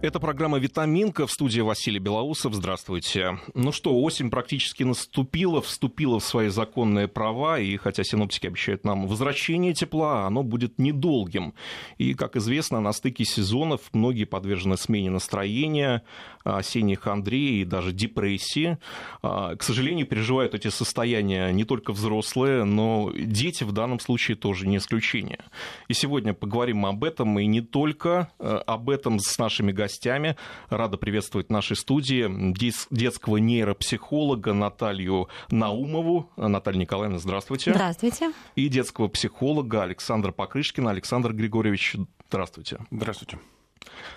Это программа «Витаминка» в студии Василий Белоусов. Здравствуйте. Ну что, осень практически наступила, вступила в свои законные права, и хотя синоптики обещают нам возвращение тепла, оно будет недолгим. И, как известно, на стыке сезонов многие подвержены смене настроения, осенней хандре и даже депрессии. А, к сожалению, переживают эти состояния не только взрослые, но дети в данном случае тоже не исключение. И сегодня поговорим об этом, и не только э, об этом с нашими гостями, гостями. Рада приветствовать в нашей студии детского нейропсихолога Наталью Наумову. Наталья Николаевна, здравствуйте. Здравствуйте. И детского психолога Александра Покрышкина. Александр Григорьевич, здравствуйте. Здравствуйте.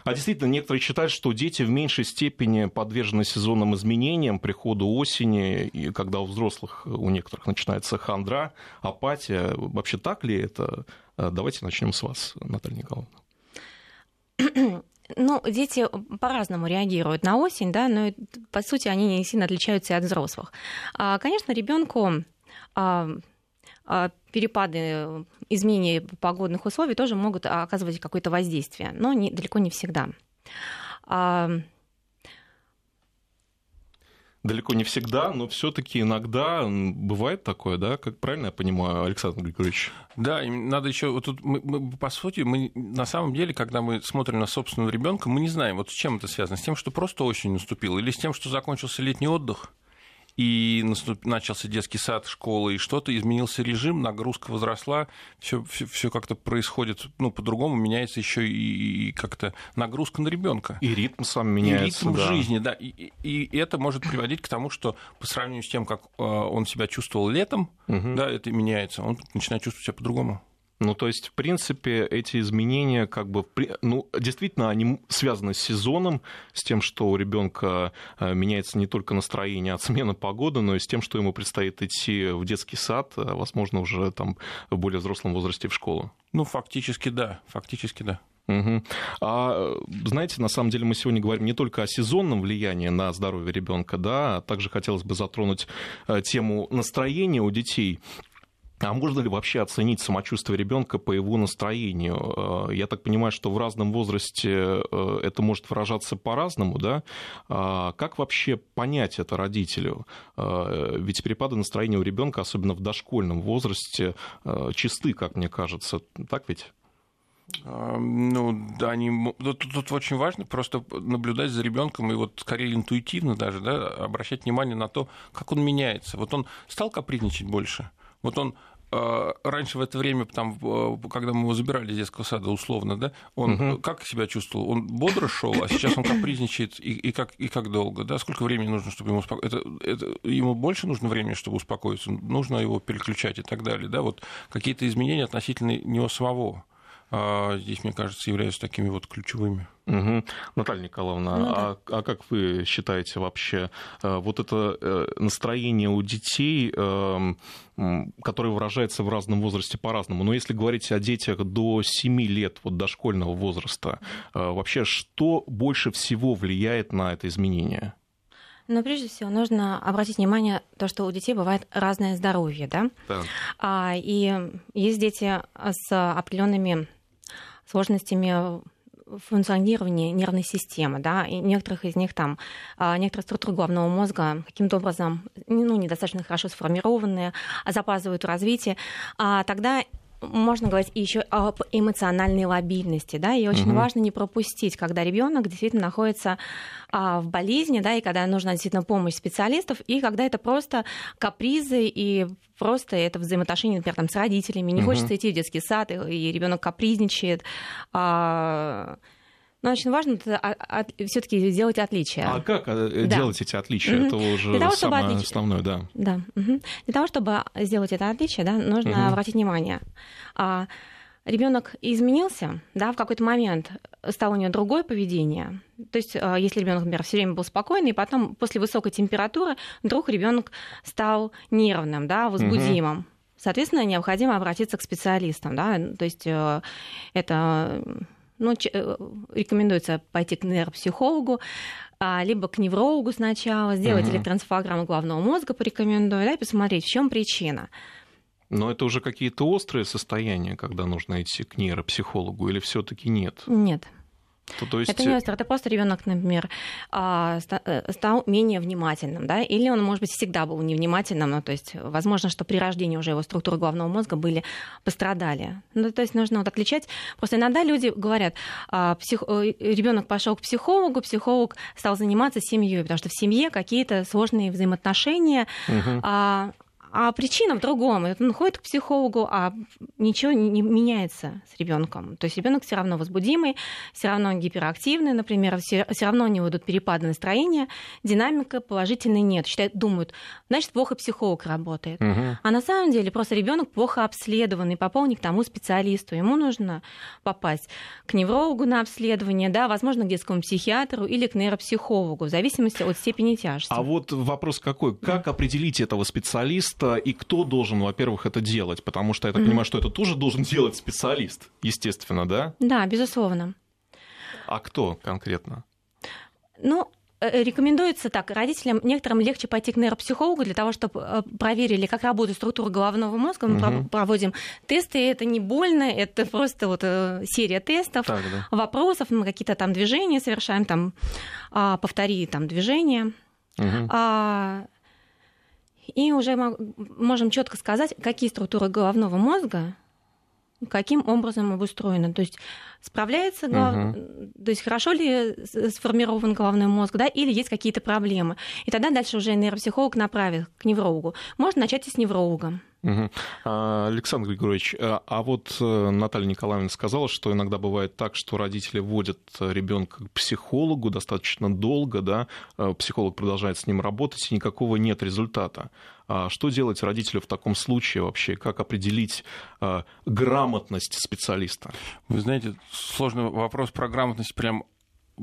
А действительно, некоторые считают, что дети в меньшей степени подвержены сезонным изменениям, приходу осени, и когда у взрослых, у некоторых начинается хандра, апатия. Вообще так ли это? Давайте начнем с вас, Наталья Николаевна. Ну, дети по-разному реагируют на осень, да, но по сути они не сильно отличаются от взрослых. А, конечно, ребенку а, а, перепады изменения погодных условий тоже могут оказывать какое-то воздействие, но не, далеко не всегда далеко не всегда, но все-таки иногда бывает такое, да, как правильно я понимаю, Александр Григорьевич? Да, надо еще вот тут мы, мы, по сути мы на самом деле, когда мы смотрим на собственного ребенка, мы не знаем, вот с чем это связано, с тем, что просто осень наступила, или с тем, что закончился летний отдых и начался детский сад, школа, и что-то, изменился режим, нагрузка возросла, все, все, все как-то происходит, ну, по-другому, меняется еще и, и как-то нагрузка на ребенка. И ритм сам меняется. И ритм да. жизни, да. И, и, и это может приводить к тому, что по сравнению с тем, как э, он себя чувствовал летом, угу. да, это меняется, он начинает чувствовать себя по-другому. Ну, то есть, в принципе, эти изменения, как бы, ну, действительно, они связаны с сезоном, с тем, что у ребенка э, меняется не только настроение от смены погоды, но и с тем, что ему предстоит идти в детский сад, а, возможно, уже там в более взрослом возрасте в школу. Ну, фактически, да, фактически, да. Угу. А знаете, на самом деле мы сегодня говорим не только о сезонном влиянии на здоровье ребенка, да, а также хотелось бы затронуть э, тему настроения у детей. А можно ли вообще оценить самочувствие ребенка по его настроению? Э, я так понимаю, что в разном возрасте э, это может выражаться по-разному, да? А как вообще понять это родителю? Э, ведь перепады настроения у ребенка, особенно в дошкольном возрасте, чисты, как мне кажется. Так ведь? А, ну, да, они... Тут, тут очень важно просто наблюдать за ребенком и вот скорее интуитивно даже, да, обращать внимание на то, как он меняется. Вот он стал капризничать больше, вот он раньше в это время, там, когда мы его забирали из детского сада, условно, да, он угу. как себя чувствовал? Он бодро шел, а сейчас он капризничает, и, и, как, и как долго, да? Сколько времени нужно, чтобы ему успокоиться? Это, это, ему больше нужно времени, чтобы успокоиться? Нужно его переключать и так далее, да? Вот какие-то изменения относительно него самого здесь, мне кажется, являются такими вот ключевыми. Угу. Наталья Николаевна, ну, да. а, а как вы считаете вообще, э, вот это э, настроение у детей, эм, которое выражается в разном возрасте по-разному, но если говорить о детях до 7 лет, вот дошкольного возраста, э, вообще что больше всего влияет на это изменение? Но прежде всего нужно обратить внимание на то, что у детей бывает разное здоровье, да? да. А, и есть дети с определенными сложностями функционирования нервной системы, да, и некоторых из них там, а, некоторые структуры головного мозга каким-то образом ну, недостаточно хорошо сформированные, запаздывают в развитии, а тогда можно говорить еще об эмоциональной лобильности, да, и очень угу. важно не пропустить, когда ребенок действительно находится а, в болезни, да, и когда нужна действительно помощь специалистов, и когда это просто капризы и просто это взаимоотношения, например, там, с родителями, не угу. хочется идти в детский сад, и, и ребенок капризничает. А, но очень важно все-таки сделать отличия. А как э, да. делать эти отличия? Угу. Это уже того, самое отлич... основное, да. Да. Угу. Для того, чтобы сделать это отличие, да, нужно угу. обратить внимание. А, ребенок изменился, да, в какой-то момент стало у него другое поведение. То есть, а, если ребенок, например, все время был спокойный, и потом после высокой температуры вдруг ребенок стал нервным, да, возбудимым. Угу. Соответственно, необходимо обратиться к специалистам, да, то есть э, это ну, э, рекомендуется пойти к нейропсихологу, а, либо к неврологу сначала, сделать угу. электроэнцефалограмму головного мозга порекомендую, да, и посмотреть, в чем причина. Но это уже какие-то острые состояния, когда нужно идти к нейропсихологу, или все-таки нет? Нет. То, то есть... Это не остро, это просто ребенок, например, а, э, стал менее внимательным, да, или он, может быть, всегда был невнимательным, ну, то есть, возможно, что при рождении уже его структуры головного мозга были пострадали. Ну, то есть нужно вот отличать. Просто иногда люди говорят, а, псих... Э, ребенок пошел к психологу, психолог стал заниматься семьей, потому что в семье какие-то сложные взаимоотношения, угу. А причина в другом. Он ходит к психологу, а ничего не меняется с ребенком. То есть ребенок все равно возбудимый, все равно гиперактивный, например, все равно у него идут перепады настроения, динамика положительной нет. Считают, думают, значит, плохо психолог работает. Угу. А на самом деле просто ребенок плохо обследованный, попал не к тому специалисту. Ему нужно попасть к неврологу на обследование, да, возможно, к детскому психиатру или к нейропсихологу, в зависимости от степени тяжести. А вот вопрос какой? Как определить этого специалиста? Специалиста и кто должен, во-первых, это делать? Потому что я так mm-hmm. понимаю, что это тоже должен делать специалист, естественно, да? Да, безусловно. А кто конкретно? Ну, э, рекомендуется так, родителям некоторым легче пойти к нейропсихологу для того, чтобы э, проверили, как работает структура головного мозга. Мы угу. проводим тесты, это не больно, это просто вот э, серия тестов, так, да. вопросов, мы какие-то там движения совершаем, там а, повтори там движения. Угу. А, и уже можем четко сказать, какие структуры головного мозга каким образом обустроены. То есть справляется, угу. то есть хорошо ли сформирован головной мозг, да, или есть какие-то проблемы. И тогда дальше уже нейропсихолог направит к неврологу. Можно начать и с невролога. Угу. Александр Григорьевич, а, а вот э, Наталья Николаевна сказала, что иногда бывает так, что родители вводят ребенка к психологу достаточно долго, да, э, психолог продолжает с ним работать, и никакого нет результата. А что делать родителю в таком случае вообще? Как определить э, грамотность специалиста? Вы знаете, сложный вопрос про грамотность прям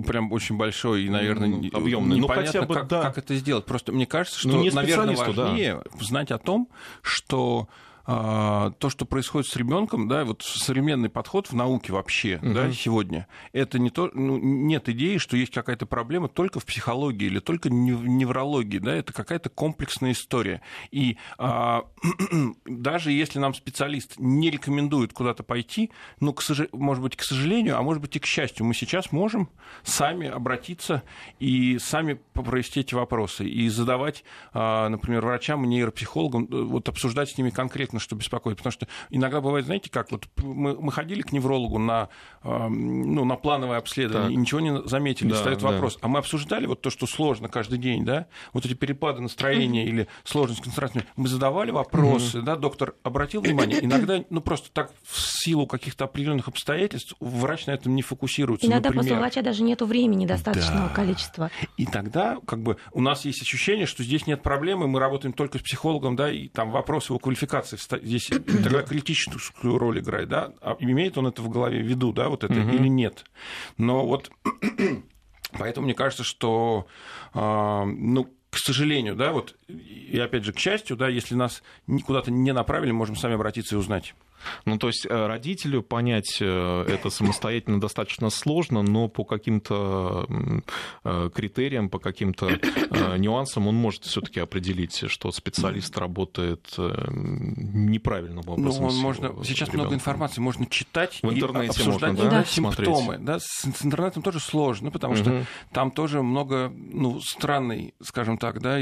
прям очень большой и, наверное, объемный. Ну, хотя бы, как, да. как это сделать. Просто мне кажется, ну, что, наверное, важнее да. знать о том, что а, то, что происходит с ребенком, да, вот современный подход в науке вообще, угу. да, сегодня, это не то, ну, нет идеи, что есть какая-то проблема только в психологии или только в неврологии, да, это какая-то комплексная история. И а, даже если нам специалист не рекомендует куда-то пойти, ну, к сож... может быть, к сожалению, а может быть и к счастью, мы сейчас можем сами обратиться и сами провести эти вопросы и задавать, а, например, врачам и нейропсихологам, э, вот обсуждать с ними конкретно понятно, что беспокоит, потому что иногда бывает, знаете, как вот мы, мы ходили к неврологу на, э, ну, на плановое обследование, так. и ничего не заметили, да, да. вопрос. А мы обсуждали вот то, что сложно каждый день, да, вот эти перепады настроения mm-hmm. или сложность концентрации, мы задавали вопросы, mm-hmm. да, доктор обратил внимание, иногда, ну, просто так в силу каких-то определенных обстоятельств врач на этом не фокусируется. Иногда например. у врача даже нет времени достаточного да. количества. И тогда, как бы, у нас есть ощущение, что здесь нет проблемы, мы работаем только с психологом, да, и там вопрос его квалификации здесь критическую роль играет, да, а имеет он это в голове в виду, да, вот это угу. или нет. Но вот поэтому мне кажется, что, а, ну, к сожалению, да, вот, и опять же, к счастью, да, если нас куда-то не направили, можем сами обратиться и узнать. Ну, то есть э, родителю понять э, это самостоятельно достаточно сложно, но по каким-то э, критериям, по каким-то нюансам он может все-таки определить, что специалист работает неправильным ну, образом. Ну, он можно... Сейчас ребенком. много информации, можно читать в интернете и обсуждать можно, да, симптомы. Да, с интернетом тоже сложно, потому угу. что там тоже много ну, странной, скажем так, да,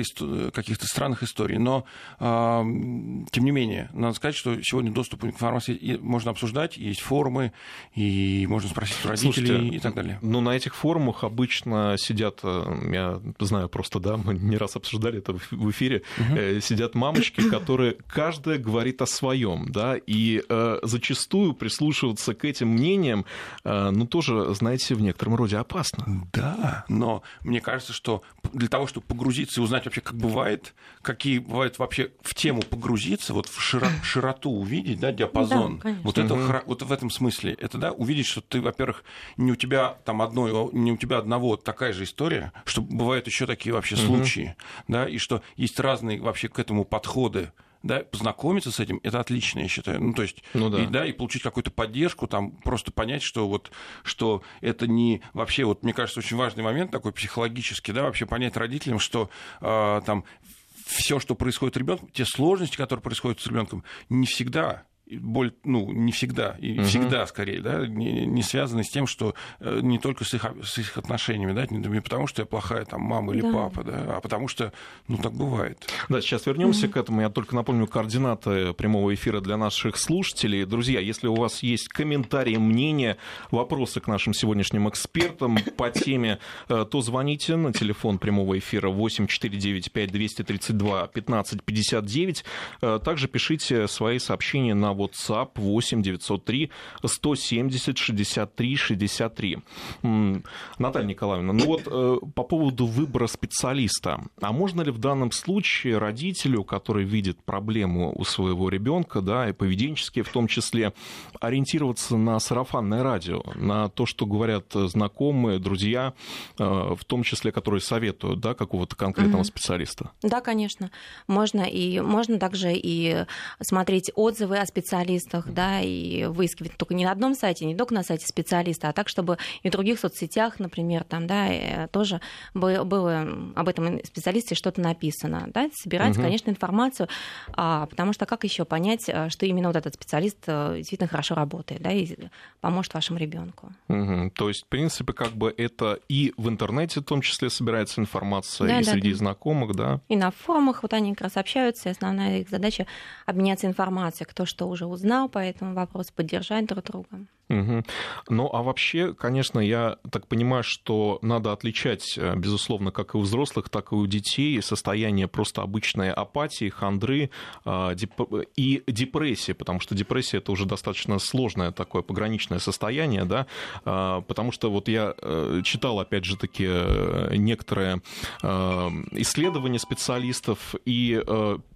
каких-то странных историй. Но, тем не менее, надо сказать, что сегодня доступ к информации можно обсуждать, есть форумы, и можно спросить у родителей Слушайте, и так далее. Ну, на этих форумах обычно сидят, э, я знаю просто, да, мы не раз обсуждали это в эфире, угу. сидят мамочки, которые каждая говорит о своем, да, и э, зачастую прислушиваться к этим мнениям, э, ну, тоже, знаете, в некотором роде опасно. Да, но мне кажется, что для того, чтобы погрузиться и узнать вообще, как бывает, какие бывают вообще в тему погрузиться, вот в широту увидеть, да, диапазон. Да, вот это угу. вот в этом смысле. Это да, увидеть, что ты, во-первых, не у тебя там одной, не у тебя одного такая же история, что бывают еще такие вообще угу. случаи, да, и что есть разные вообще к этому подходы да, познакомиться с этим, это отлично, я считаю. Ну, то есть, ну, да. И, да, и получить какую-то поддержку, там, просто понять, что вот, что это не вообще, вот, мне кажется, очень важный момент такой психологический, да, вообще понять родителям, что э, там все, что происходит с ребенком, те сложности, которые происходят с ребенком, не всегда боль, ну, не всегда, и угу. всегда скорее, да, не, не связаны с тем, что э, не только с их, с их отношениями, да, не потому, что я плохая там мама или да. папа, да, а потому что, ну, так бывает. Да, сейчас вернемся угу. к этому. Я только напомню координаты прямого эфира для наших слушателей. Друзья, если у вас есть комментарии, мнения, вопросы к нашим сегодняшним экспертам по теме, э, то звоните на телефон прямого эфира 8495 232 1559. Также пишите свои сообщения на WhatsApp 8 903 170 63 63. Наталья Николаевна, ну вот э, по поводу выбора специалиста. А можно ли в данном случае родителю, который видит проблему у своего ребенка, да, и поведенческие в том числе, ориентироваться на сарафанное радио, на то, что говорят знакомые, друзья, э, в том числе, которые советуют, да, какого-то конкретного угу. специалиста? Да, конечно. Можно и можно также и смотреть отзывы о специалистах, да, и выискивать только не на одном сайте, не только на сайте специалиста, а так, чтобы и в других соцсетях, например, там, да, э, тоже было об этом специалисте что-то написано, да, собирать, угу. конечно, информацию, а, потому что как еще понять, э, что именно вот этот специалист э, действительно хорошо работает, да, и поможет вашему ребенку. Угу. То есть, в принципе, как бы это и в интернете в том числе собирается информация, да, и да, среди да. знакомых, да? И на форумах вот они как раз общаются, и основная их задача обменяться информацией, кто что уже узнал по этому вопросу, поддержать друг друга. Угу. Ну, а вообще, конечно, я так понимаю, что надо отличать, э, безусловно, как и у взрослых, так и у детей состояние просто обычной апатии, хандры а, и депрессии, потому что депрессия это уже достаточно сложное такое пограничное состояние, да, а, потому что вот я э, читал, опять же таки, э, некоторые исследования специалистов, и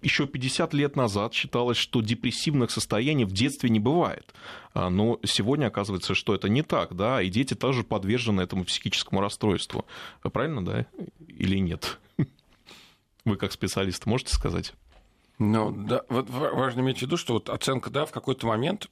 еще 50 лет назад считалось, что депрессивных состояний в детстве не бывает. А, но сегодня оказывается, что это не так, да, и дети тоже подвержены этому психическому расстройству. Правильно, да, или нет? Вы как специалист можете сказать? Ну, да, вот важно иметь в виду, что вот оценка, да, в какой-то момент,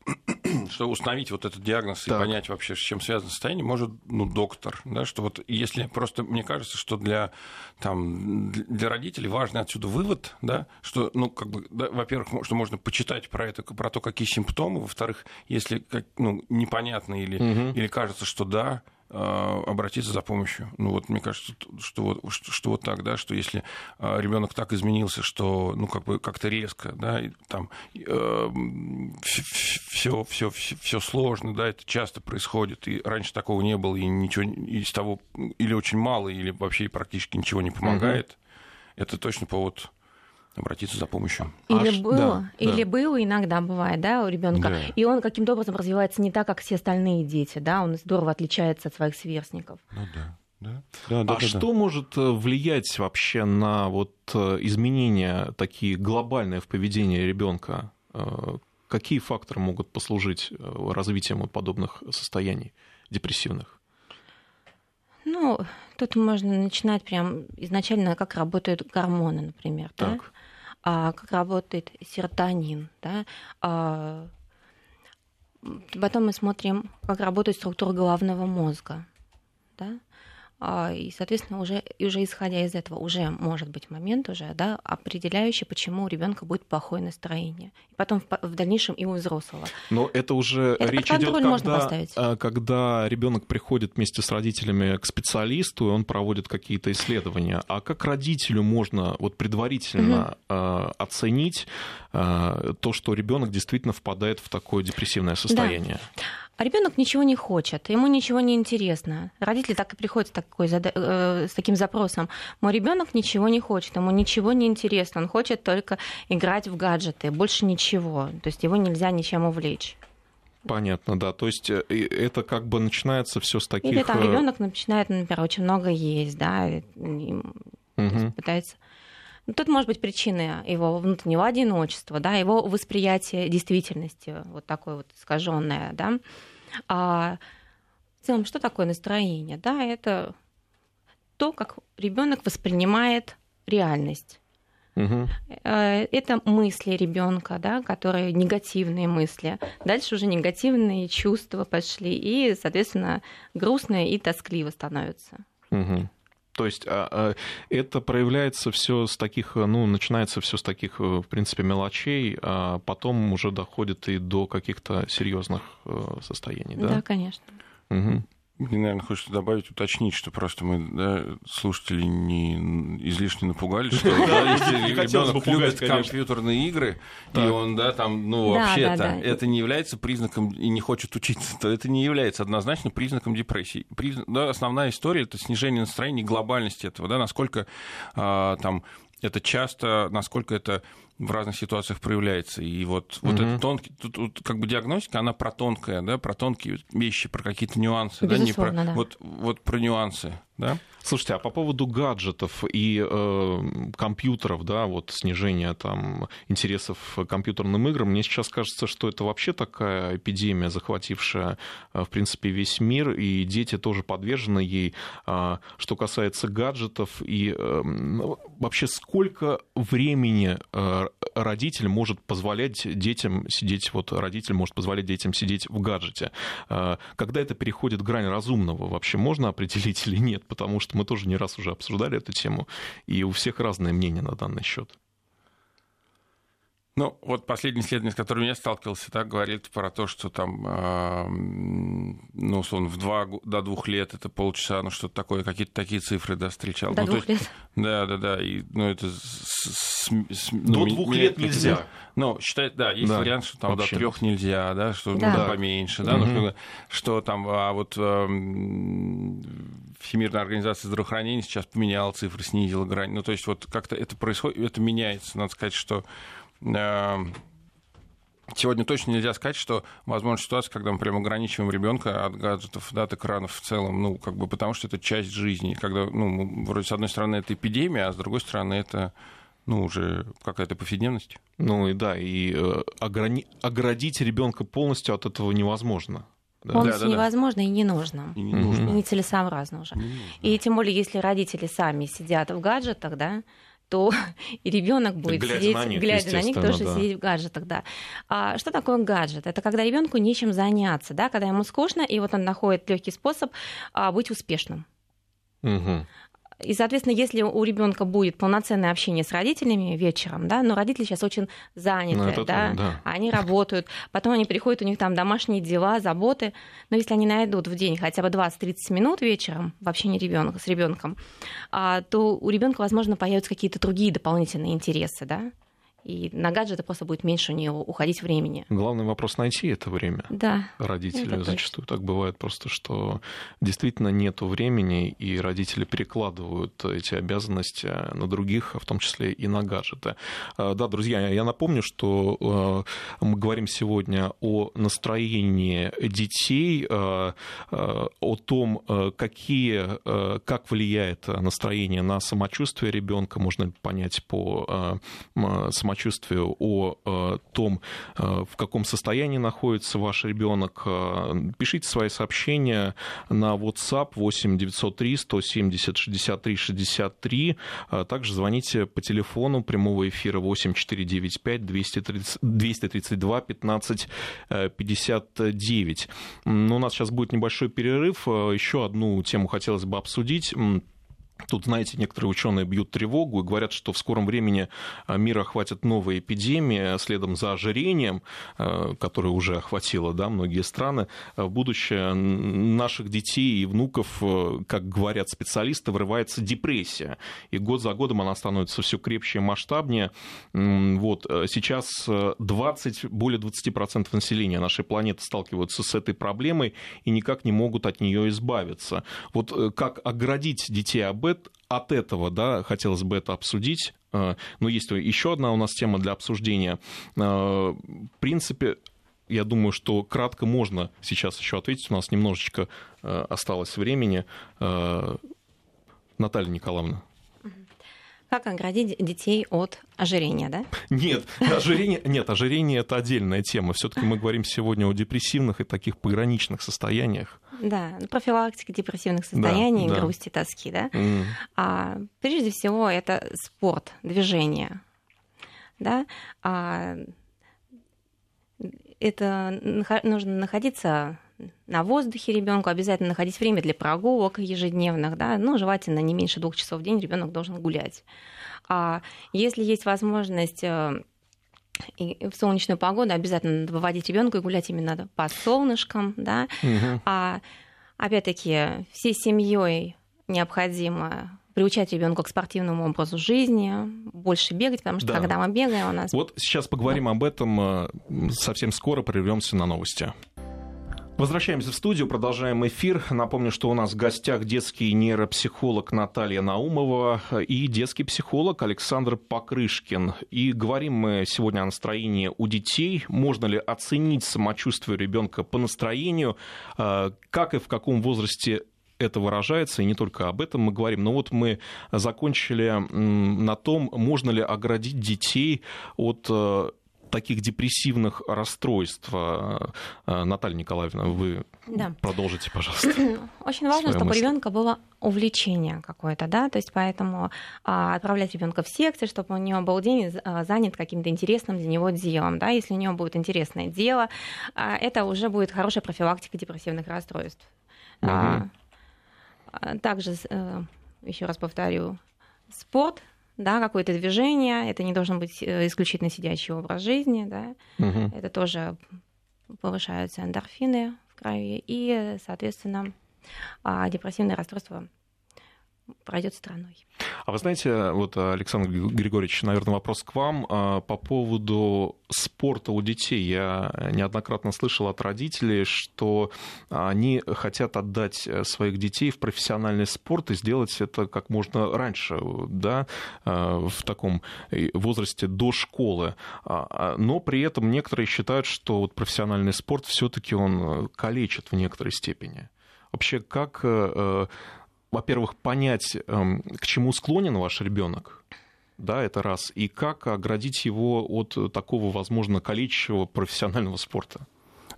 чтобы установить вот этот диагноз так. и понять вообще, с чем связано состояние, может, ну, доктор, да, что вот если просто, мне кажется, что для, там, для родителей важный отсюда вывод, да, что, ну, как бы, да, во-первых, что можно почитать про это, про то, какие симптомы, во-вторых, если, ну, непонятно или, угу. или кажется, что да, обратиться за помощью. Ну вот мне кажется, что вот, что, вот так, да, что если а, ребенок так изменился, что ну как бы как-то резко, да, и, там э, все, все, все сложно, да, это часто происходит, и раньше такого не было, и ничего из того или очень мало, или вообще практически ничего не помогает. Угу. Это точно повод обратиться за помощью. Или а, было, да, или да. было иногда бывает, да, у ребенка, да. и он каким-то образом развивается не так, как все остальные дети, да, он здорово отличается от своих сверстников. Ну да. Да? Да, да, а да, что да. может э, влиять вообще на вот э, изменения такие глобальные в поведении ребенка? Э, какие факторы могут послужить развитием подобных состояний депрессивных? Ну, тут можно начинать прям изначально, как работают гормоны, например. Так. Да? А, как работает серотонин, да, а, потом мы смотрим, как работает структура головного мозга, да, и, соответственно, уже, уже исходя из этого, уже может быть момент уже, да, определяющий, почему у ребенка будет плохое настроение. И потом в, в дальнейшем и у взрослого. Но это уже это речь идет, когда, а, когда ребенок приходит вместе с родителями к специалисту, и он проводит какие-то исследования. А как родителю можно вот предварительно угу. оценить то, что ребенок действительно впадает в такое депрессивное состояние? Да. А ребенок ничего не хочет, ему ничего не интересно. Родители так и приходят с, такой, э, с таким запросом. Мой ребенок ничего не хочет, ему ничего не интересно, он хочет только играть в гаджеты, больше ничего. То есть его нельзя ничем увлечь. Понятно, да. То есть э, это как бы начинается все с таких. Или там э, ребенок начинает, например, очень много есть, да, и, угу. пытается ну, тут может быть причина его внутреннего одиночества, да, его восприятие действительности, вот такое вот искаженное, да. А в целом, что такое настроение? Да, это то, как ребенок воспринимает реальность. Угу. Это мысли ребенка, да, которые негативные мысли. Дальше уже негативные чувства пошли, и, соответственно, грустно и тоскливо становится. Угу. То есть а, а, это проявляется все с таких, ну, начинается все с таких, в принципе, мелочей, а потом уже доходит и до каких-то серьезных состояний, да? Да, конечно. Угу. Мне, наверное, хочется добавить, уточнить, что просто мы да, слушатели не излишне напугали, что да, если ребенок любит компьютерные игры, и он, да, там, ну, вообще-то, это не является признаком и не хочет учиться, то это не является однозначно признаком депрессии. Да, основная история это снижение настроения, глобальности этого, да, насколько а, там это часто, насколько это в разных ситуациях проявляется. И вот, угу. вот этот тонкий, тут, тут как бы диагностика, она про тонкое, да, про тонкие вещи, про какие-то нюансы, Безусловно, да, не про, да. Вот, вот про нюансы, да. Слушайте, а по поводу гаджетов и э, компьютеров, да, вот снижение там интересов к компьютерным играм, мне сейчас кажется, что это вообще такая эпидемия, захватившая, э, в принципе, весь мир, и дети тоже подвержены ей. Э, что касается гаджетов, и э, вообще сколько времени э, родитель может позволять детям сидеть, вот родитель может позволять детям сидеть в гаджете. Э, когда это переходит грань разумного, вообще можно определить или нет? Потому что мы тоже не раз уже обсуждали эту тему, и у всех разное мнение на данный счет. Ну, вот последний исследование, с которым я сталкивался, так говорит про то, что там, э, ну, условно, в два, до двух лет это полчаса, ну, что-то такое, какие-то такие цифры, да, встречал. До ну, двух есть, лет? Да, да, да. И, ну, это с, с, с, до ну, двух лет нельзя. Ну, считать, да, есть да, вариант, что там вообще. до трех нельзя, да, что да. Ну, поменьше, да, угу. ну, что там, а вот э, Всемирная организация здравоохранения сейчас поменяла цифры, снизила грань. Ну, то есть вот как-то это происходит, это меняется. Надо сказать, что сегодня точно нельзя сказать, что возможна ситуация, когда мы прям ограничиваем ребенка от гаджетов, да, от экранов в целом, ну, как бы потому что это часть жизни. Когда, ну, вроде с одной стороны это эпидемия, а с другой стороны это ну, уже какая-то повседневность. Ну и да, и э, ограни... оградить ребенка полностью от этого невозможно. Да. Полностью да, да, невозможно да. и не нужно. И не, нужно. И нецелесообразно уже. Не нужно. И тем более, если родители сами сидят в гаджетах, да, то и ребенок будет глядя сидеть, на них, глядя на них, тоже да. сидеть в гаджетах, да. А что такое гаджет? Это когда ребенку нечем заняться, да, когда ему скучно, и вот он находит легкий способ а, быть успешным. Угу. И, соответственно, если у ребенка будет полноценное общение с родителями вечером, да, но родители сейчас очень заняты, ну, да, да, они работают, потом они приходят, у них там домашние дела, заботы, но если они найдут в день хотя бы 20-30 минут вечером в общении ребенка с ребенком, а, то у ребенка, возможно, появятся какие-то другие дополнительные интересы, да, и на гаджеты просто будет меньше у нее уходить времени. Главный вопрос найти это время. Да. Родители это зачастую точно. так бывает просто, что действительно нету времени, и родители перекладывают эти обязанности на других, в том числе и на гаджеты. А, да, друзья, я напомню, что а, мы говорим сегодня о настроении детей, а, о том, какие, как влияет настроение на самочувствие ребенка, можно понять по самочувствию самочувствию, о э, том, э, в каком состоянии находится ваш ребенок, э, пишите свои сообщения на WhatsApp 8 903 170 63 63. Также звоните по телефону прямого эфира 8 495 232 15 59. У нас сейчас будет небольшой перерыв. Еще одну тему хотелось бы обсудить. Тут, знаете, некоторые ученые бьют тревогу и говорят, что в скором времени а, мир охватит новая эпидемия следом за ожирением, а, которое уже охватило да, многие страны. А в будущее наших детей и внуков, как говорят специалисты, вырывается депрессия. И год за годом она становится все крепче и масштабнее. Вот. Сейчас 20, более 20% населения нашей планеты сталкиваются с этой проблемой и никак не могут от нее избавиться. Вот э, как оградить детей об от этого, да, хотелось бы это обсудить. Э, но есть еще одна у нас тема для обсуждения. Э, в принципе, я думаю, что кратко можно сейчас еще ответить. У нас немножечко э, осталось времени. Наталья Николаевна. Как оградить детей от ожирения, да? Нет, ожирение, нет, ожирение это отдельная тема. Все-таки мы говорим сегодня о депрессивных и таких пограничных состояниях. Да, профилактика депрессивных состояний, да, да. грусти, тоски, да. Mm. А, прежде всего, это спорт, движение, да. А, это нужно находиться на воздухе ребенку, обязательно находить время для прогулок ежедневных, да, ну, желательно не меньше двух часов в день ребенок должен гулять. А если есть возможность э, и в солнечную погоду обязательно выводить ребенка и гулять именно по солнышкам, да. Угу. А опять-таки всей семьей необходимо приучать ребенка к спортивному образу жизни, больше бегать, потому что да. когда мы бегаем, у нас... Вот сейчас поговорим да. об этом э, совсем скоро, прервемся на новости. Возвращаемся в студию, продолжаем эфир. Напомню, что у нас в гостях детский нейропсихолог Наталья Наумова и детский психолог Александр Покрышкин. И говорим мы сегодня о настроении у детей. Можно ли оценить самочувствие ребенка по настроению? Э, как и в каком возрасте это выражается, и не только об этом мы говорим. Но вот мы закончили на том, можно ли оградить детей от э, таких депрессивных расстройств. Э, э, Наталья Николаевна, вы да. продолжите, пожалуйста. Очень важно, чтобы у ребенка было увлечение какое-то, да, то есть поэтому а, отправлять ребенка в секции, чтобы у него был день занят каким-то интересным для него делом, да, если у него будет интересное дело, а, это уже будет хорошая профилактика депрессивных расстройств. Угу. А, также, э, еще раз повторю, спорт, да, какое-то движение, это не должен быть э, исключительно сидячий образ жизни, да, угу. это тоже повышаются эндорфины в крови, и, соответственно, а, депрессивное расстройство пройдет страной. А вы знаете, вот, Александр Григорьевич, наверное, вопрос к вам а, по поводу спорта у детей. Я неоднократно слышал от родителей, что они хотят отдать своих детей в профессиональный спорт и сделать это как можно раньше, да, а, в таком возрасте до школы. А, но при этом некоторые считают, что вот профессиональный спорт все-таки он калечит в некоторой степени. Вообще, как э, э, во-первых, понять, эм, к чему склонен ваш ребенок, да, это раз, и как оградить его от такого, возможно, количества профессионального спорта?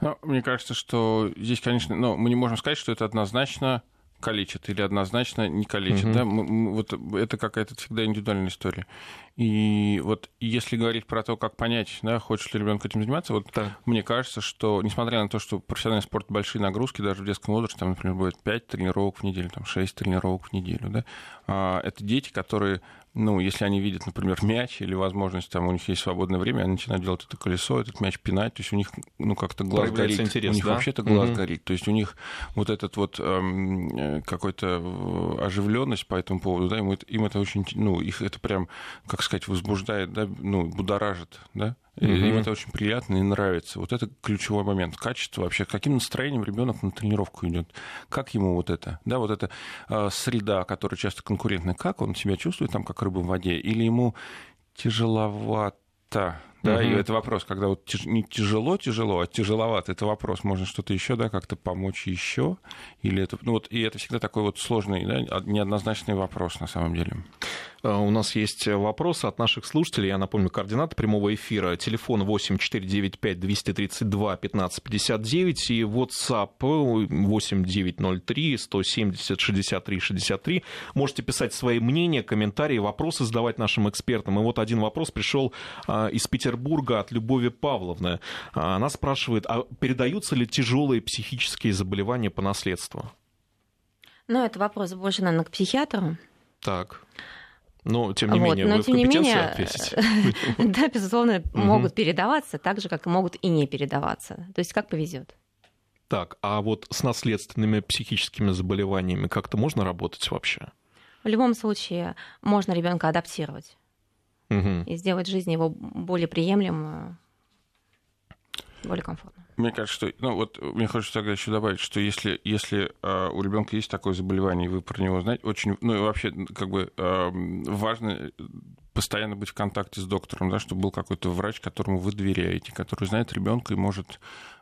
Ну, мне кажется, что здесь, конечно, ну, мы не можем сказать, что это однозначно калечит или однозначно не калечит. Угу. Да? Мы, мы, вот это какая-то всегда индивидуальная история. И вот если говорить про то, как понять, да, хочет ли ребенок этим заниматься, вот да. мне кажется, что несмотря на то, что профессиональный спорт большие нагрузки, даже в детском возрасте, там, например, будет 5 тренировок в неделю, там, 6 тренировок в неделю, да, а, это дети, которые ну, если они видят, например, мяч или возможность, там у них есть свободное время, они начинают делать это колесо, этот мяч пинать, то есть у них, ну, как-то глаз горит. Интерес, у них да? вообще-то глаз угу. горит. То есть у них вот этот вот эм, э, какой-то э, оживленность по этому поводу, да, им это, им это очень, ну, их это прям, как сказать, возбуждает, да, ну, будоражит, да, угу. им это очень приятно и нравится. Вот это ключевой момент. Качество вообще. Каким настроением ребенок на тренировку идет? Как ему вот это? Да, вот эта э, среда, которая часто конкурентная, как он себя чувствует там, как рыба в воде? Или ему тяжеловато? Да, угу. и это вопрос, когда вот тяж, не тяжело, тяжело, а тяжеловато, это вопрос, можно что-то еще, да, как-то помочь еще, или это, ну вот, и это всегда такой вот сложный, да, неоднозначный вопрос на самом деле. Э, у нас есть вопросы от наших слушателей. Я напомню, координаты прямого эфира. Телефон 8495 232 1559 и WhatsApp 8903 170 63 63. Можете писать свои мнения, комментарии, вопросы задавать нашим экспертам. И вот один вопрос пришел э, из Петербурга от Любови Павловны. Она спрашивает, а передаются ли тяжелые психические заболевания по наследству? Ну, это вопрос больше, наверное, к психиатру. Так. Но, тем не вот. менее, Но, вы тем в не менее, ответите. Да, безусловно, могут передаваться, так же, как и могут и не передаваться. То есть как повезет. Так, а вот с наследственными психическими заболеваниями как-то можно работать вообще? В любом случае, можно ребенка адаптировать угу. и сделать жизнь его более приемлемую, более комфортную. Мне кажется, что, ну вот мне хочется тогда еще добавить, что если, если э, у ребенка есть такое заболевание, и вы про него знаете, очень, ну и вообще как бы э, важно постоянно быть в контакте с доктором, да, чтобы был какой-то врач, которому вы доверяете, который знает ребенка и может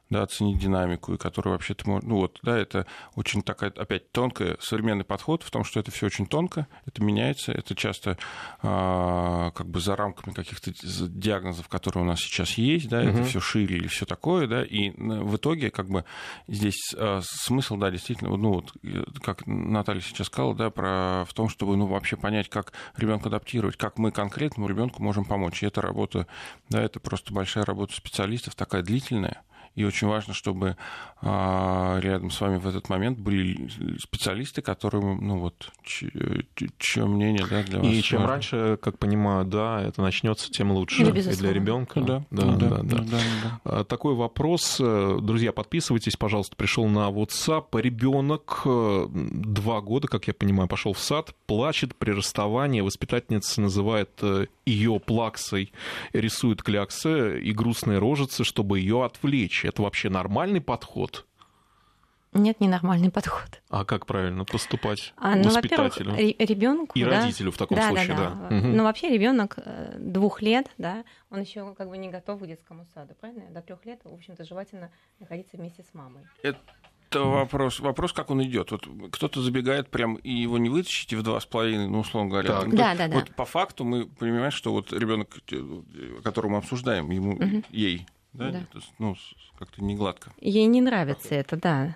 да, оценить динамику, и который вообще-то может... Ну вот, да, это очень такая, опять, тонкая, современный подход в том, что это все очень тонко, это меняется, это часто а, как бы за рамками каких-то диагнозов, которые у нас сейчас есть, да, угу. это все шире или все такое, да, и в итоге как бы здесь а, смысл, да, действительно, ну вот, как Наталья сейчас сказала, да, про, в том, чтобы, ну, вообще понять, как ребенка адаптировать, как мы конкретному ребенку можем помочь. И эта работа, да, это просто большая работа специалистов, такая длительная, и очень важно, чтобы а, рядом с вами в этот момент были специалисты, которые, ну вот, чье мнение да, для вас. И чем важно. раньше, как понимаю, да, это начнется, тем лучше Или и для ребенка. Да, да, да. да, да. да, да. Такой вопрос, друзья, подписывайтесь, пожалуйста, пришел на WhatsApp. Ребенок два года, как я понимаю, пошел в сад, плачет при расставании, воспитательница называет э, ее плаксой, рисует кляксы и грустные рожицы, чтобы ее отвлечь. Это вообще нормальный подход? Нет, ненормальный подход. А как правильно поступать а, ну, воспитателю? ребенку и да? родителю в таком да, случае, да. да. Угу. Ну вообще ребенок э, двух лет, да, он еще как бы не готов к детскому саду, правильно? До трех лет, в общем-то, желательно находиться вместе с мамой. Это это вопрос, вопрос, как он идет. Вот кто-то забегает прям и его не вытащите в два с половиной, ну, условно говоря. Так. Да, да, да. Вот по факту мы понимаем, что вот ребенок, которого мы обсуждаем, ему, угу. ей, да, да. Это, ну, как-то не гладко. Ей не нравится это, да.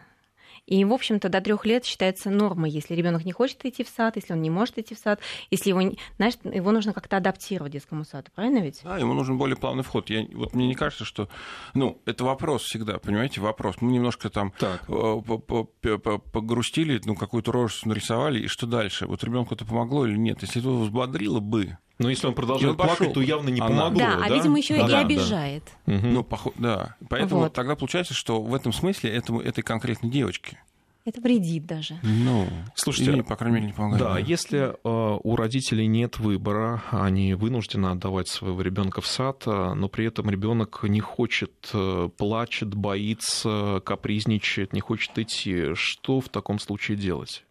И, в общем-то, до трех лет считается нормой, если ребенок не хочет идти в сад, если он не может идти в сад, если его, знаешь, его нужно как-то адаптировать детскому саду, правильно ведь? Да, ему нужен более плавный вход. Я, вот мне не кажется, что, ну, это вопрос всегда, понимаете, вопрос. Мы немножко там так. погрустили, ну, какую-то рожу нарисовали, и что дальше? Вот ребенку это помогло или нет? Если это взбодрило бы, но если он продолжает плакать, пошел. то явно не Она... помогло. Да, а, да, а видимо, еще да, и да, обижает. Да. Ну, пох... да. Поэтому вот. тогда получается, что в этом смысле этому, этой конкретной девочке это вредит даже. Ну, слушайте, или, по крайней мере, не помогает. Да, если э, у родителей нет выбора, они вынуждены отдавать своего ребенка в сад, э, но при этом ребенок не хочет, э, плачет, боится, капризничает, не хочет идти, что в таком случае делать?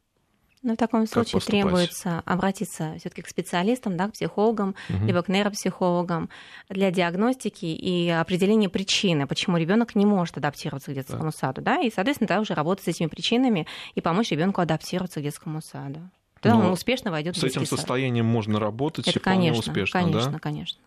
Но в таком случае требуется обратиться все-таки к специалистам, да, к психологам, угу. либо к нейропсихологам для диагностики и определения причины, почему ребенок не может адаптироваться к детскому да. саду, да, и, соответственно, также работать с этими причинами и помочь ребенку адаптироваться к детскому саду. Тогда он успешно войдет в С этим сад. состоянием можно работать Это, и вполне конечно, успешно, конечно, да? конечно.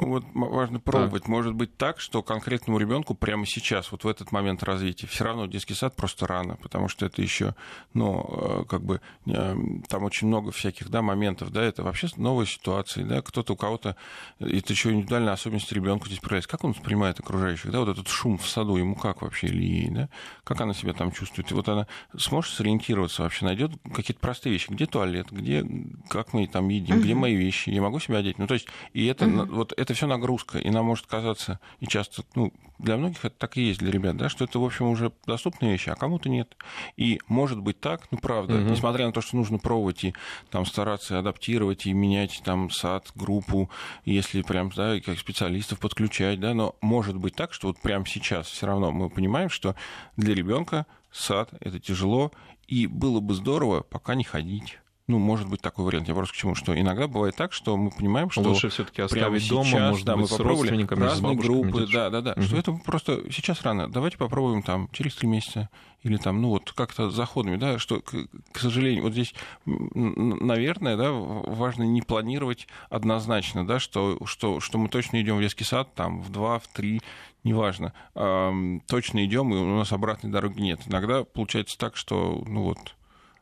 Вот важно пробовать. Так. Может быть так, что конкретному ребенку прямо сейчас, вот в этот момент развития, все равно детский сад просто рано, потому что это еще, ну, э, как бы э, там очень много всяких, да, моментов, да, это вообще новые ситуации, да, кто-то у кого-то, это еще индивидуальная особенность ребенка здесь проявляется. Как он воспринимает окружающих, да, вот этот шум в саду, ему как вообще или ей, да, как она себя там чувствует, и вот она сможет сориентироваться вообще, найдет какие-то простые вещи, где туалет, где, как мы там едим, где мои вещи, я могу себя одеть, ну, то есть, и это, вот это это все нагрузка, и нам может казаться, и часто, ну, для многих это так и есть для ребят, да, что это, в общем, уже доступные вещи, а кому-то нет. И может быть так, ну, правда, угу. несмотря на то, что нужно пробовать и там стараться адаптировать и менять там сад, группу, если прям, да, как специалистов подключать, да, но может быть так, что вот прямо сейчас все равно мы понимаем, что для ребенка сад это тяжело, и было бы здорово пока не ходить ну, может быть такой вариант. Я просто к чему, что иногда бывает так, что мы понимаем, что лучше все-таки оставить дома, сейчас, может да, быть, мы попробовали разные группы, да, да, да, угу. что это просто сейчас рано. Давайте попробуем там через три месяца или там, ну вот как-то заходами, да, что, к, к сожалению, вот здесь, наверное, да, важно не планировать однозначно, да, что, что, что мы точно идем в детский сад там в два, в три, неважно, э, точно идем, и у нас обратной дороги нет. Иногда получается так, что, ну вот,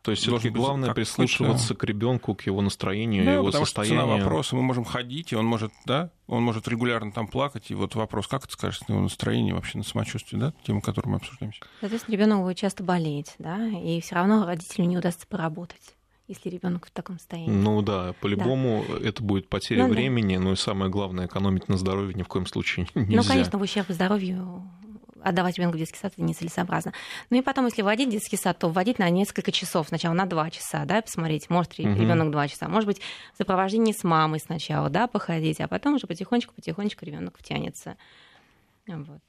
то есть все-таки главное прислушиваться к ребенку, к его настроению, да, его потому состоянию. Что цена вопроса, мы можем ходить, и он может, да, он может регулярно там плакать, и вот вопрос, как это скажется на его настроение, вообще на самочувствие, да, тему, которую мы обсуждаем. Соответственно, ребенок будет часто болеть, да, и все равно родителю не удастся поработать если ребенок в таком состоянии. Ну да, по-любому да. это будет потеря ну, времени, да. ну и самое главное, экономить на здоровье ни в коем случае нельзя. Ну, конечно, в ущерб здоровью отдавать ребенка в детский сад это нецелесообразно. Ну и потом, если вводить детский сад, то вводить на несколько часов. Сначала на два часа, да, посмотреть, может угу. ребенок два часа. Может быть, в сопровождении с мамой сначала, да, походить, а потом уже потихонечку-потихонечку ребенок втянется. Вот.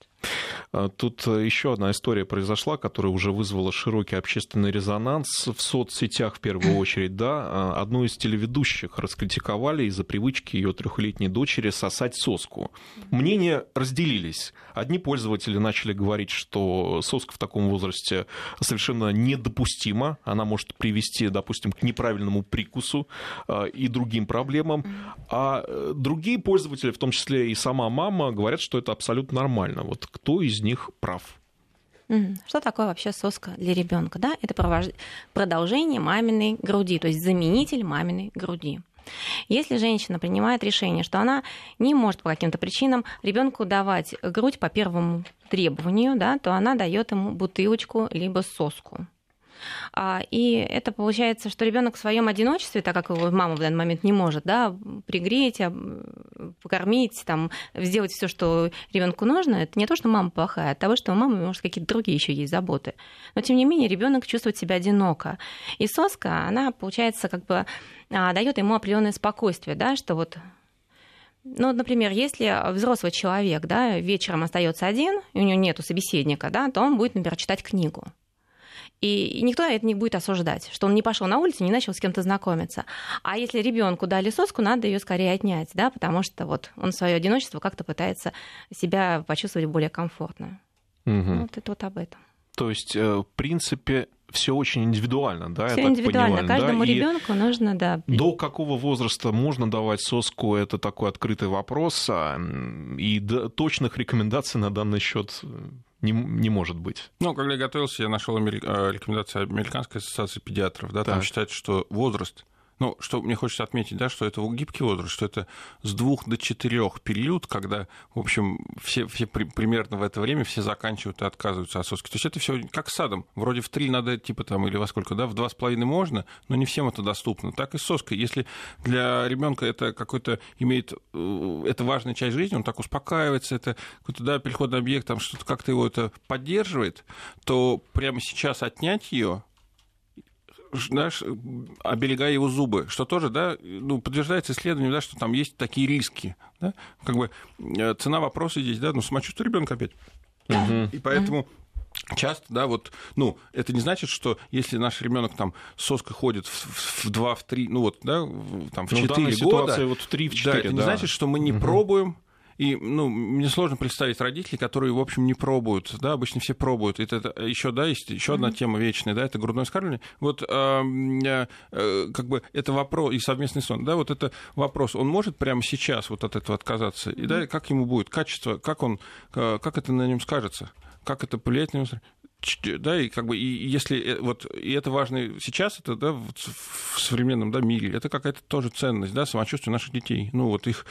А, тут э, еще одна история произошла, которая уже вызвала широкий общественный резонанс в соцсетях в первую очередь. Да? А, одну из телеведущих раскритиковали из-за привычки ее трехлетней дочери сосать соску. Мнения разделились. Одни пользователи начали говорить, что соска в таком возрасте совершенно недопустима. Она может привести, допустим, к неправильному прикусу а, и другим проблемам. А э, другие пользователи, в том числе и сама мама, говорят, что это абсолютно нормально. Вот кто из них прав? Что такое вообще соска для ребенка? Да? Это продолжение маминой груди, то есть заменитель маминой груди. Если женщина принимает решение, что она не может по каким-то причинам ребенку давать грудь по первому требованию, да, то она дает ему бутылочку либо соску. А, и это получается, что ребенок в своем одиночестве, так как его мама в данный момент не может, да, пригреть, покормить, там, сделать все, что ребенку нужно, это не то, что мама плохая, а того, что у мамы, может, какие-то другие еще есть заботы. Но, тем не менее, ребенок чувствует себя одиноко. И соска, она, получается, как бы а, дает ему определенное спокойствие, да, что вот ну, например, если взрослый человек да, вечером остается один, и у него нет собеседника, да, то он будет, например, читать книгу. И никто это не будет осуждать, что он не пошел на улицу, не начал с кем-то знакомиться. А если ребенку дали соску, надо ее скорее отнять, да, потому что вот он свое одиночество как-то пытается себя почувствовать более комфортно. Угу. Вот это вот об этом. То есть, э, в принципе, все очень индивидуально, да? Все индивидуально. Понимаю, Каждому да? ребенку нужно, да. До какого возраста можно давать соску? Это такой открытый вопрос, а, и точных рекомендаций на данный счет не, не может быть. Ну, когда я готовился, я нашел америк... Э, рекомендации Американской ассоциации педиатров. Да, так. там считается, что возраст ну, что мне хочется отметить, да, что это гибкий возраст, что это с двух до четырех период, когда, в общем, все, все при, примерно в это время все заканчивают и отказываются от соски. То есть это все как с садом. Вроде в три надо, типа там, или во сколько, да, в два с половиной можно, но не всем это доступно. Так и с соской. Если для ребенка это какой-то имеет, э, это важная часть жизни, он так успокаивается, это какой-то, да, переходный объект, там что-то как-то его это поддерживает, то прямо сейчас отнять ее знаешь, оберегая его зубы, что тоже, да, ну, подтверждается исследованием, да, что там есть такие риски, да, как бы э, цена вопроса здесь, да, ну, самочувствие ребенка опять. И поэтому часто, да, вот, ну, это не значит, что если наш ребенок там соска ходит в, в 2, в 3, ну вот, да, там в 4 ну, года, вот в 3, в 4, да, это да. не значит, что мы не угу. пробуем и, ну, мне сложно представить родителей, которые, в общем, не пробуют, да, обычно все пробуют. Это, это еще, да, есть еще одна тема вечная, да, это грудное вскармливание. Вот э, э, как бы это вопрос, и совместный сон, да, вот это вопрос, он может прямо сейчас вот от этого отказаться, и да, как ему будет? Качество, как он, как это на нем скажется, как это повлияет на него? Да, и как бы, и если э, вот, и это важно сейчас, это, да, в современном, да, мире, это какая-то тоже ценность, да, самочувствие наших детей, ну, вот их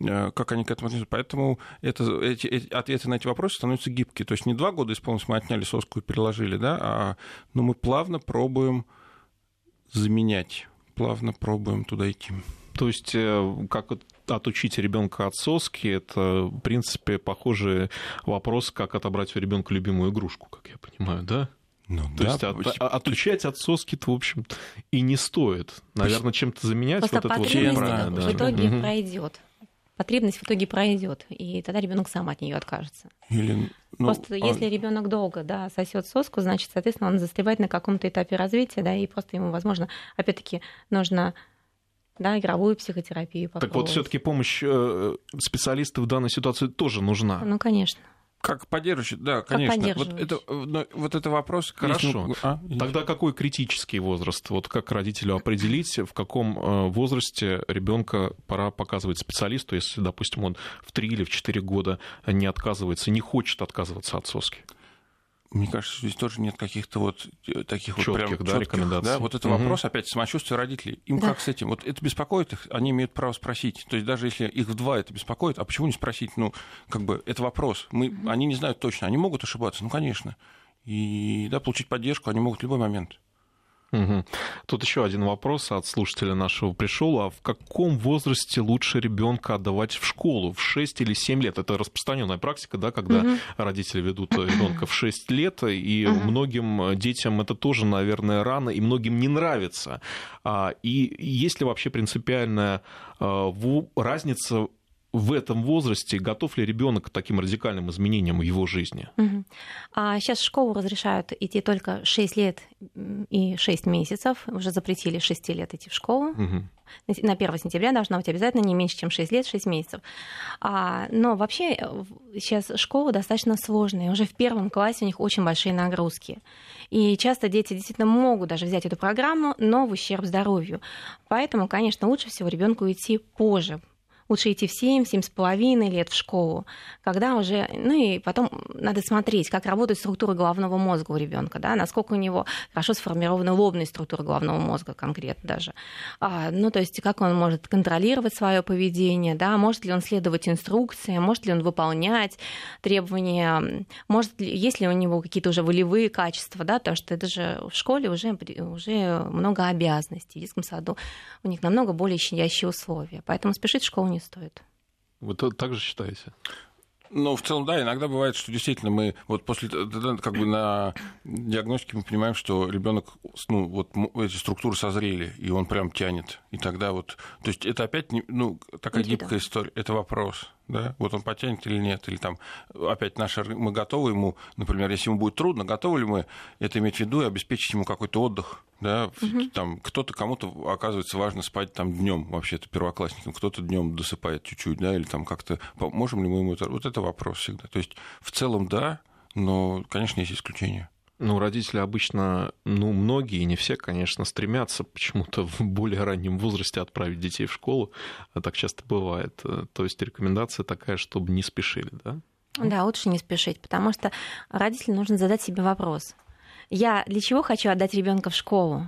как они к этому относятся. Поэтому это, эти, эти ответы на эти вопросы становятся гибкие. То есть не два года исполнилось, мы отняли соску и переложили, да, а ну, мы плавно пробуем заменять, плавно пробуем туда идти. То есть э, как отучить ребенка от соски, это, в принципе, похожий вопрос, как отобрать у ребенка любимую игрушку, как я понимаю, да? Ну, То да, есть от, отучать от соски-то, в общем, и не стоит. Наверное, чем-то заменять Просто вот это вот. Да. В итоге угу. пройдет потребность в итоге пройдет, и тогда ребенок сам от нее откажется. Или, ну, просто а... если ребенок долго да, сосет соску, значит, соответственно, он застревает на каком-то этапе развития, да, и просто ему, возможно, опять-таки нужно да, игровую психотерапию попробовать. Так вот, все-таки помощь э, специалистов в данной ситуации тоже нужна. Ну, конечно. Как поддерживающий, да, конечно. Как вот, это, но, вот это вопрос. Хорошо. Ну, а? Тогда какой критический возраст? Вот как родителю определить, в каком э, возрасте ребенка пора показывать специалисту, если, допустим, он в 3 или в 4 года не отказывается, не хочет отказываться от соски? Мне кажется, здесь тоже нет каких-то вот э, таких чётких, вот прям да, рекомендаций. Да, вот это угу. вопрос опять самочувствия родителей. Им да. как с этим? Вот это беспокоит их, они имеют право спросить. То есть даже если их в два это беспокоит, а почему не спросить? Ну, как бы это вопрос. Мы, угу. Они не знают точно, они могут ошибаться, ну, конечно. И да, получить поддержку они могут в любой момент. Угу. Тут еще один вопрос от слушателя нашего пришел. А в каком возрасте лучше ребенка отдавать в школу? В 6 или 7 лет? Это распространенная практика, да, когда угу. родители ведут ребенка в 6 лет, и угу. многим детям это тоже, наверное, рано, и многим не нравится. А, и есть ли вообще принципиальная а, разница в этом возрасте готов ли ребенок к таким радикальным изменениям в его жизни? Угу. А сейчас в школу разрешают идти только 6 лет и 6 месяцев. Уже запретили 6 лет идти в школу. Угу. На 1 сентября должна быть обязательно не меньше, чем 6 лет, 6 месяцев. А, но вообще сейчас школа достаточно сложная. Уже в первом классе у них очень большие нагрузки. И часто дети действительно могут даже взять эту программу, но в ущерб здоровью. Поэтому, конечно, лучше всего ребенку идти позже, лучше идти в 7, 7,5 лет в школу, когда уже, ну и потом надо смотреть, как работает структура головного мозга у ребенка, да, насколько у него хорошо сформирована лобная структура головного мозга конкретно даже. А, ну, то есть как он может контролировать свое поведение, да, может ли он следовать инструкциям, может ли он выполнять требования, может ли, есть ли у него какие-то уже волевые качества, да, потому что это же в школе уже, уже много обязанностей, в детском саду у них намного более щадящие условия, поэтому спешить в школу не стоит. Вы так же считаете? Ну, в целом, да, иногда бывает, что действительно мы вот после как бы на диагностике мы понимаем, что ребенок, ну, вот эти структуры созрели, и он прям тянет. И тогда вот, то есть это опять, ну, такая гибкая история, это вопрос да, вот он потянет или нет, или там опять наши, мы готовы ему, например, если ему будет трудно, готовы ли мы это иметь в виду и обеспечить ему какой-то отдых, да, угу. там кто-то кому-то оказывается важно спать там днем вообще это первоклассникам, кто-то днем досыпает чуть-чуть, да, или там как-то можем ли мы ему это, вот это вопрос всегда, то есть в целом да, но, конечно, есть исключения. Ну, родители обычно, ну, многие, не все, конечно, стремятся почему-то в более раннем возрасте отправить детей в школу. А так часто бывает. То есть рекомендация такая, чтобы не спешили, да? Да, лучше не спешить, потому что родителям нужно задать себе вопрос. Я для чего хочу отдать ребенка в школу?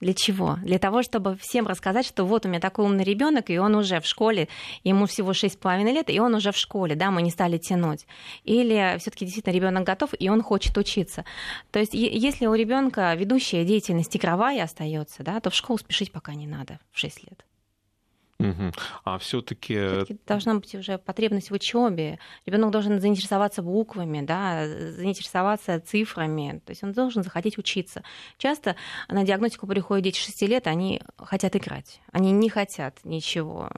Для чего? Для того, чтобы всем рассказать, что вот у меня такой умный ребенок, и он уже в школе, ему всего 6,5 лет, и он уже в школе, да, мы не стали тянуть. Или все-таки действительно ребенок готов, и он хочет учиться. То есть, если у ребенка ведущая деятельность игровая остается, да, то в школу спешить пока не надо в 6 лет. Угу. А все-таки должна быть уже потребность в учебе. Ребенок должен заинтересоваться буквами, да, заинтересоваться цифрами. То есть он должен захотеть учиться. Часто на диагностику приходят дети 6 лет, они хотят играть. Они не хотят ничего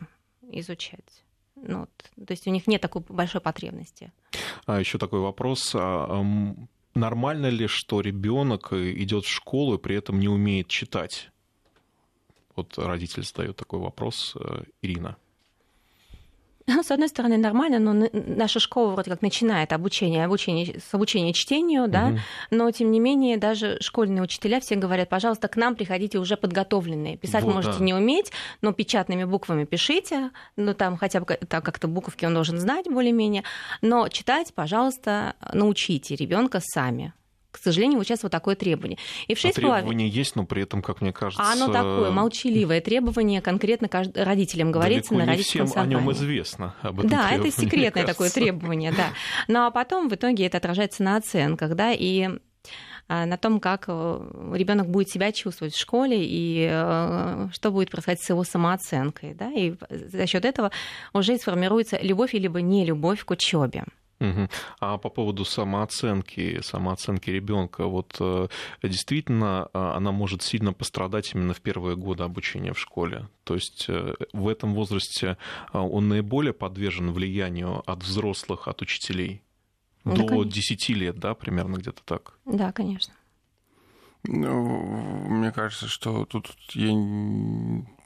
изучать. Ну, то есть у них нет такой большой потребности. А еще такой вопрос. А, нормально ли, что ребенок идет в школу и при этом не умеет читать? Вот родитель задает такой вопрос, э, Ирина. С одной стороны, нормально, но наша школа вроде как начинает обучение, обучение с обучения чтению, да, угу. но тем не менее даже школьные учителя все говорят, пожалуйста, к нам приходите уже подготовленные. Писать вот, можете да. не уметь, но печатными буквами пишите, ну там хотя бы так как-то буковки он должен знать более-менее, но читать, пожалуйста, научите ребенка сами к сожалению, вот сейчас вот такое требование. И в 6 а требование есть, но при этом, как мне кажется... А оно такое, молчаливое требование, конкретно родителям говорится на родительском всем собрании. о нем известно. Об этом да, это секретное такое требование, да. Ну а потом в итоге это отражается на оценках, да, и а, на том, как э, ребенок будет себя чувствовать в школе и э, что будет происходить с его самооценкой. Да? И за счет этого уже сформируется любовь или не любовь к учебе. Угу. А по поводу самооценки, самооценки ребенка, вот э, действительно э, она может сильно пострадать именно в первые годы обучения в школе. То есть э, в этом возрасте он наиболее подвержен влиянию от взрослых, от учителей. Да, До конечно. 10 лет, да, примерно где-то так. Да, конечно. Ну, мне кажется, что тут я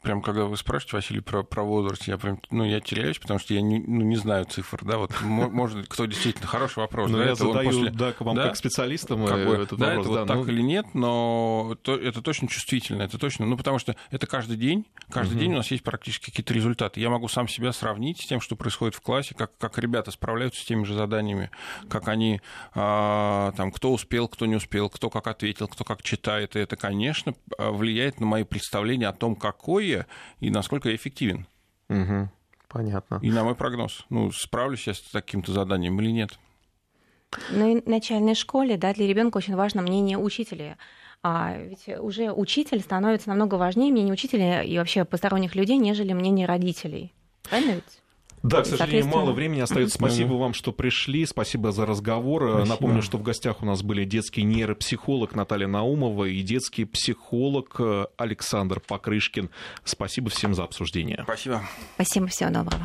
прям когда вы спрашиваете, Василий, про, про возраст, я прям, ну, я теряюсь, потому что я не, ну, не знаю цифр, да, вот, может, кто действительно, хороший вопрос. Но да, я это задаю, после... да, к вам да, как специалистам как бы, этот да, вопрос. Это да, вот ну... так или нет, но то, это точно чувствительно, это точно, ну, потому что это каждый день, каждый угу. день у нас есть практически какие-то результаты. Я могу сам себя сравнить с тем, что происходит в классе, как, как ребята справляются с теми же заданиями, как они, а, там, кто успел, кто не успел, кто как ответил, кто как читает, и это, конечно, влияет на мои представления о том, какое и насколько я эффективен. Угу. Понятно. И на мой прогноз. Ну, справлюсь я с таким-то заданием или нет. На начальной школе да, для ребенка очень важно мнение учителя. А ведь уже учитель становится намного важнее мнение учителя и вообще посторонних людей, нежели мнение родителей. Правильно ведь? Да, к сожалению, мало времени остается. Спасибо вам, что пришли. Спасибо за разговор. Спасибо. Напомню, что в гостях у нас были детский нейропсихолог Наталья Наумова и детский психолог Александр Покрышкин. Спасибо всем за обсуждение. Спасибо. Спасибо, всего доброго.